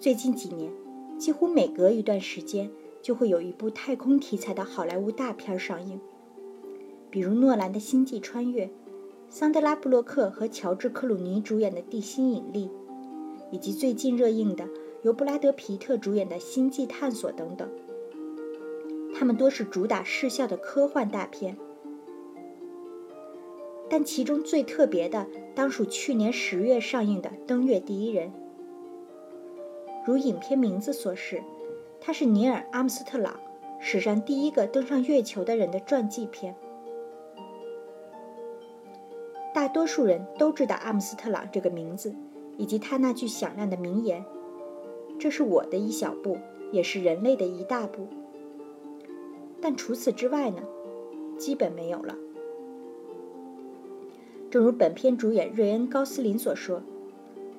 最近几年，几乎每隔一段时间就会有一部太空题材的好莱坞大片上映，比如诺兰的《星际穿越》，桑德拉·布洛克和乔治·克鲁尼主演的《地心引力》，以及最近热映的由布拉德·皮特主演的《星际探索》等等。他们多是主打视效的科幻大片，但其中最特别的当属去年十月上映的《登月第一人》。如影片名字所示，它是尼尔·阿姆斯特朗史上第一个登上月球的人的传记片。大多数人都知道阿姆斯特朗这个名字，以及他那句响亮的名言：“这是我的一小步，也是人类的一大步。”但除此之外呢，基本没有了。正如本片主演瑞恩·高斯林所说：“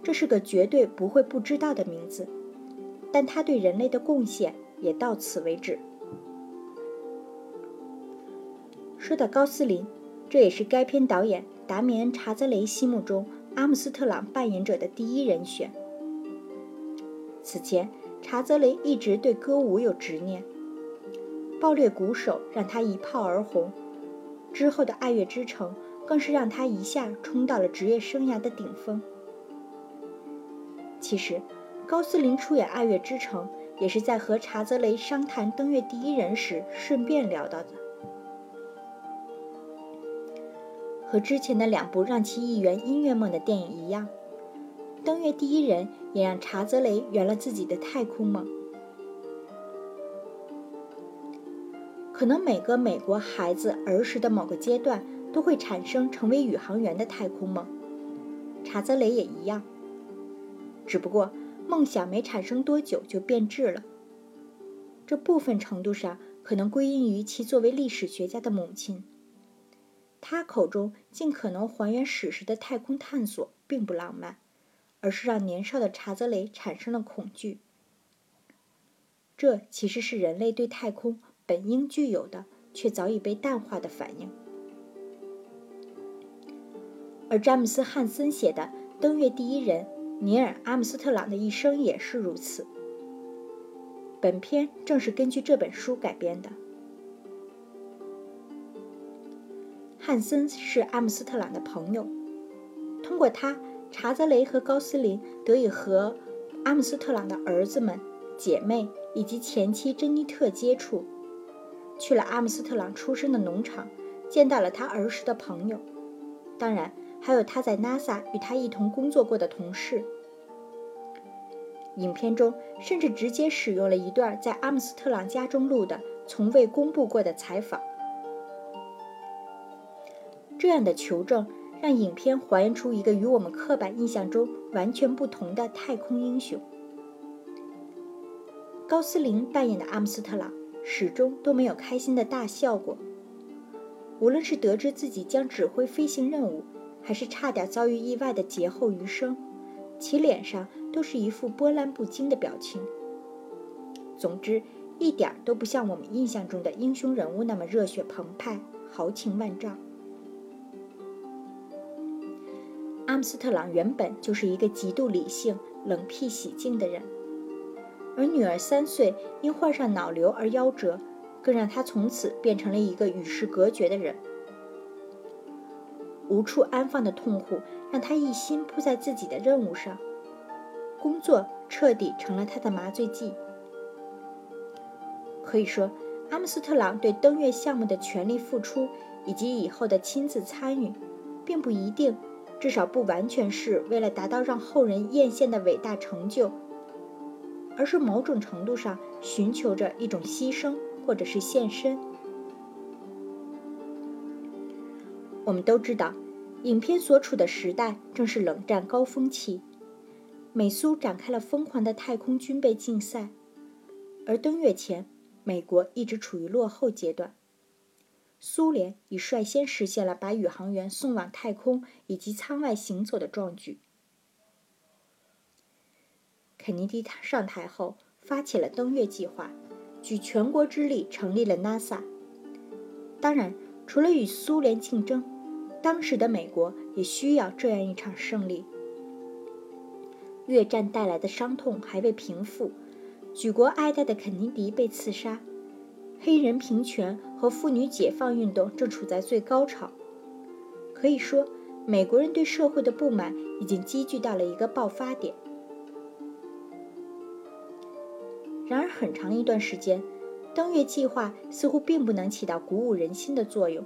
这是个绝对不会不知道的名字，但他对人类的贡献也到此为止。”说到高斯林，这也是该片导演达米恩·查泽雷心目中阿姆斯特朗扮演者的第一人选。此前，查泽雷一直对歌舞有执念。爆裂鼓手让他一炮而红，之后的《爱乐之城》更是让他一下冲到了职业生涯的顶峰。其实，高斯林出演《爱乐之城》也是在和查泽雷商谈《登月第一人》时顺便聊到的。和之前的两部让其一圆音乐梦的电影一样，《登月第一人》也让查泽雷圆了自己的太空梦。可能每个美国孩子儿时的某个阶段都会产生成为宇航员的太空梦，查泽雷也一样。只不过梦想没产生多久就变质了。这部分程度上可能归因于其作为历史学家的母亲，他口中尽可能还原史实的太空探索并不浪漫，而是让年少的查泽雷产生了恐惧。这其实是人类对太空。本应具有的，却早已被淡化的反应。而詹姆斯·汉森写的《登月第一人》，尼尔·阿姆斯特朗的一生也是如此。本片正是根据这本书改编的。汉森是阿姆斯特朗的朋友，通过他，查泽雷和高斯林得以和阿姆斯特朗的儿子们、姐妹以及前妻珍妮特接触。去了阿姆斯特朗出生的农场，见到了他儿时的朋友，当然还有他在 NASA 与他一同工作过的同事。影片中甚至直接使用了一段在阿姆斯特朗家中录的、从未公布过的采访。这样的求证让影片还原出一个与我们刻板印象中完全不同的太空英雄。高斯林扮演的阿姆斯特朗。始终都没有开心的大笑过。无论是得知自己将指挥飞行任务，还是差点遭遇意外的劫后余生，其脸上都是一副波澜不惊的表情。总之，一点都不像我们印象中的英雄人物那么热血澎湃、豪情万丈。阿姆斯特朗原本就是一个极度理性、冷僻喜静的人。而女儿三岁因患上脑瘤而夭折，更让他从此变成了一个与世隔绝的人。无处安放的痛苦让他一心扑在自己的任务上，工作彻底成了他的麻醉剂。可以说，阿姆斯特朗对登月项目的全力付出以及以后的亲自参与，并不一定，至少不完全是为了达到让后人艳羡的伟大成就。而是某种程度上寻求着一种牺牲，或者是献身。我们都知道，影片所处的时代正是冷战高峰期，美苏展开了疯狂的太空军备竞赛，而登月前，美国一直处于落后阶段，苏联已率先实现了把宇航员送往太空以及舱外行走的壮举。肯尼迪他上台后，发起了登月计划，举全国之力成立了 NASA。当然，除了与苏联竞争，当时的美国也需要这样一场胜利。越战带来的伤痛还未平复，举国哀悼的肯尼迪被刺杀，黑人平权和妇女解放运动正处在最高潮。可以说，美国人对社会的不满已经积聚到了一个爆发点。然而，很长一段时间，登月计划似乎并不能起到鼓舞人心的作用，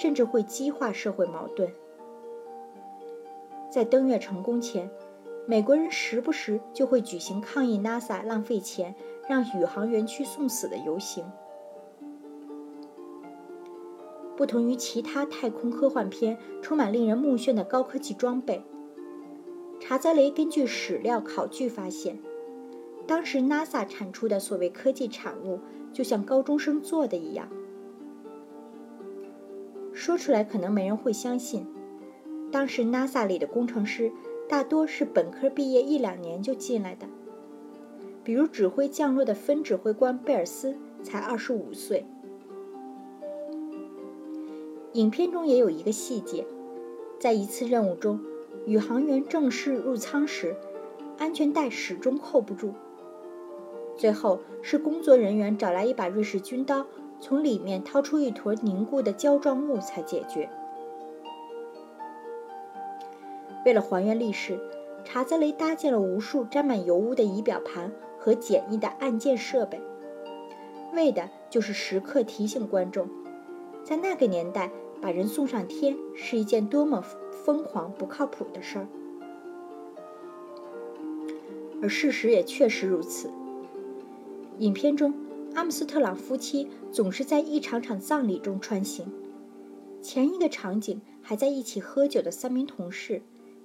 甚至会激化社会矛盾。在登月成功前，美国人时不时就会举行抗议 NASA 浪费钱让宇航员去送死的游行。不同于其他太空科幻片充满令人目眩的高科技装备，查泽雷根据史料考据发现，当时 NASA 产出的所谓科技产物就像高中生做的一样。说出来可能没人会相信，当时 NASA 里的工程师。大多是本科毕业一两年就进来的，比如指挥降落的分指挥官贝尔斯才二十五岁。影片中也有一个细节，在一次任务中，宇航员正式入舱时，安全带始终扣不住，最后是工作人员找来一把瑞士军刀，从里面掏出一坨凝固的胶状物才解决。为了还原历史，查泽雷搭建了无数沾满油污的仪表盘和简易的按键设备，为的就是时刻提醒观众，在那个年代把人送上天是一件多么疯狂不靠谱的事儿。而事实也确实如此。影片中，阿姆斯特朗夫妻总是在一场场葬礼中穿行，前一个场景还在一起喝酒的三名同事。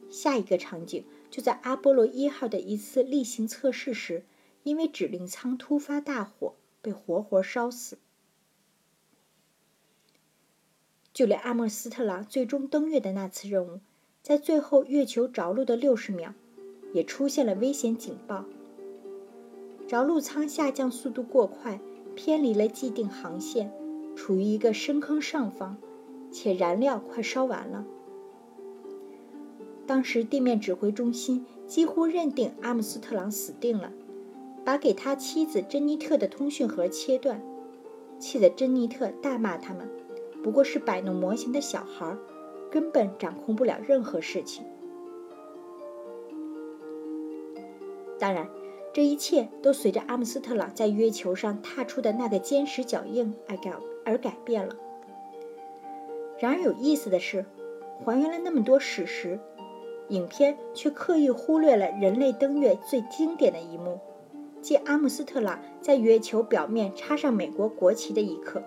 下一个场景就在阿波罗一号的一次例行测试时，因为指令舱突发大火被活活烧死。就连阿姆斯特朗最终登月的那次任务，在最后月球着陆的六十秒，也出现了危险警报。着陆舱下降速度过快，偏离了既定航线，处于一个深坑上方，且燃料快烧完了。当时地面指挥中心几乎认定阿姆斯特朗死定了，把给他妻子珍妮特的通讯盒切断，气得珍妮特大骂他们，不过是摆弄模型的小孩，根本掌控不了任何事情。当然，这一切都随着阿姆斯特朗在月球上踏出的那个坚实脚印而改而改变了。然而有意思的是，还原了那么多史实。影片却刻意忽略了人类登月最经典的一幕，即阿姆斯特朗在月球表面插上美国国旗的一刻。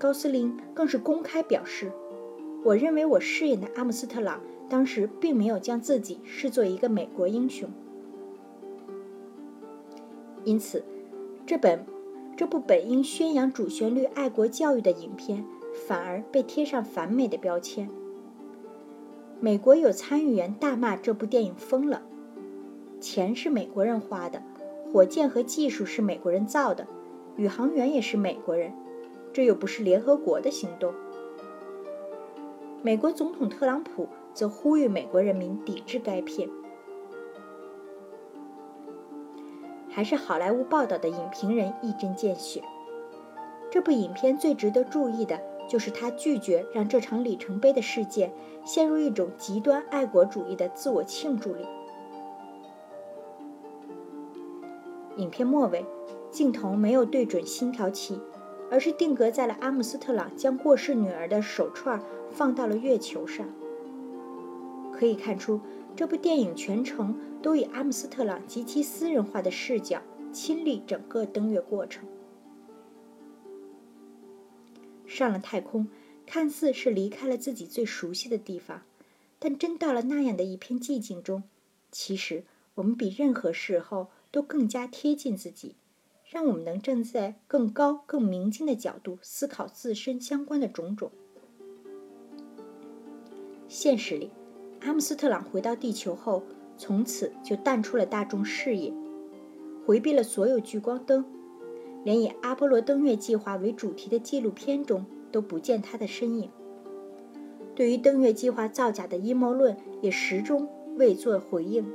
高斯林更是公开表示：“我认为我饰演的阿姆斯特朗当时并没有将自己视作一个美国英雄。”因此，这本这部本应宣扬主旋律爱国教育的影片，反而被贴上反美的标签。美国有参议员大骂这部电影疯了，钱是美国人花的，火箭和技术是美国人造的，宇航员也是美国人，这又不是联合国的行动。美国总统特朗普则呼吁美国人民抵制该片。还是好莱坞报道的影评人一针见血，这部影片最值得注意的。就是他拒绝让这场里程碑的事件陷入一种极端爱国主义的自我庆祝里。影片末尾，镜头没有对准星条旗，而是定格在了阿姆斯特朗将过世女儿的手串放到了月球上。可以看出，这部电影全程都以阿姆斯特朗极其私人化的视角亲历整个登月过程。上了太空，看似是离开了自己最熟悉的地方，但真到了那样的一片寂静中，其实我们比任何时候都更加贴近自己，让我们能站在更高、更明净的角度思考自身相关的种种。现实里，阿姆斯特朗回到地球后，从此就淡出了大众视野，回避了所有聚光灯。连以阿波罗登月计划为主题的纪录片中都不见他的身影。对于登月计划造假的阴谋论，也始终未作回应。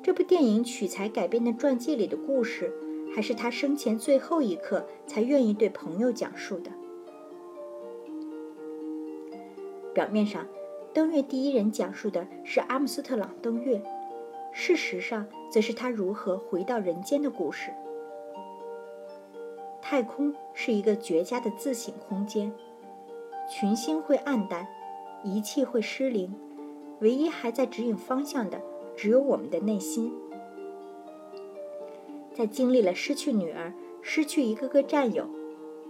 这部电影取材改编的传记里的故事，还是他生前最后一刻才愿意对朋友讲述的。表面上，登月第一人讲述的是阿姆斯特朗登月，事实上则是他如何回到人间的故事。太空是一个绝佳的自省空间，群星会暗淡，仪器会失灵，唯一还在指引方向的，只有我们的内心。在经历了失去女儿、失去一个个战友，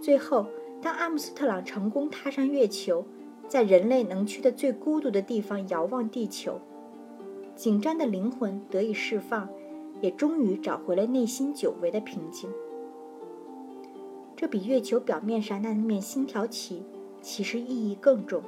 最后，当阿姆斯特朗成功踏上月球，在人类能去的最孤独的地方遥望地球，紧张的灵魂得以释放，也终于找回了内心久违的平静。这比月球表面上那面星条旗其实意义更重。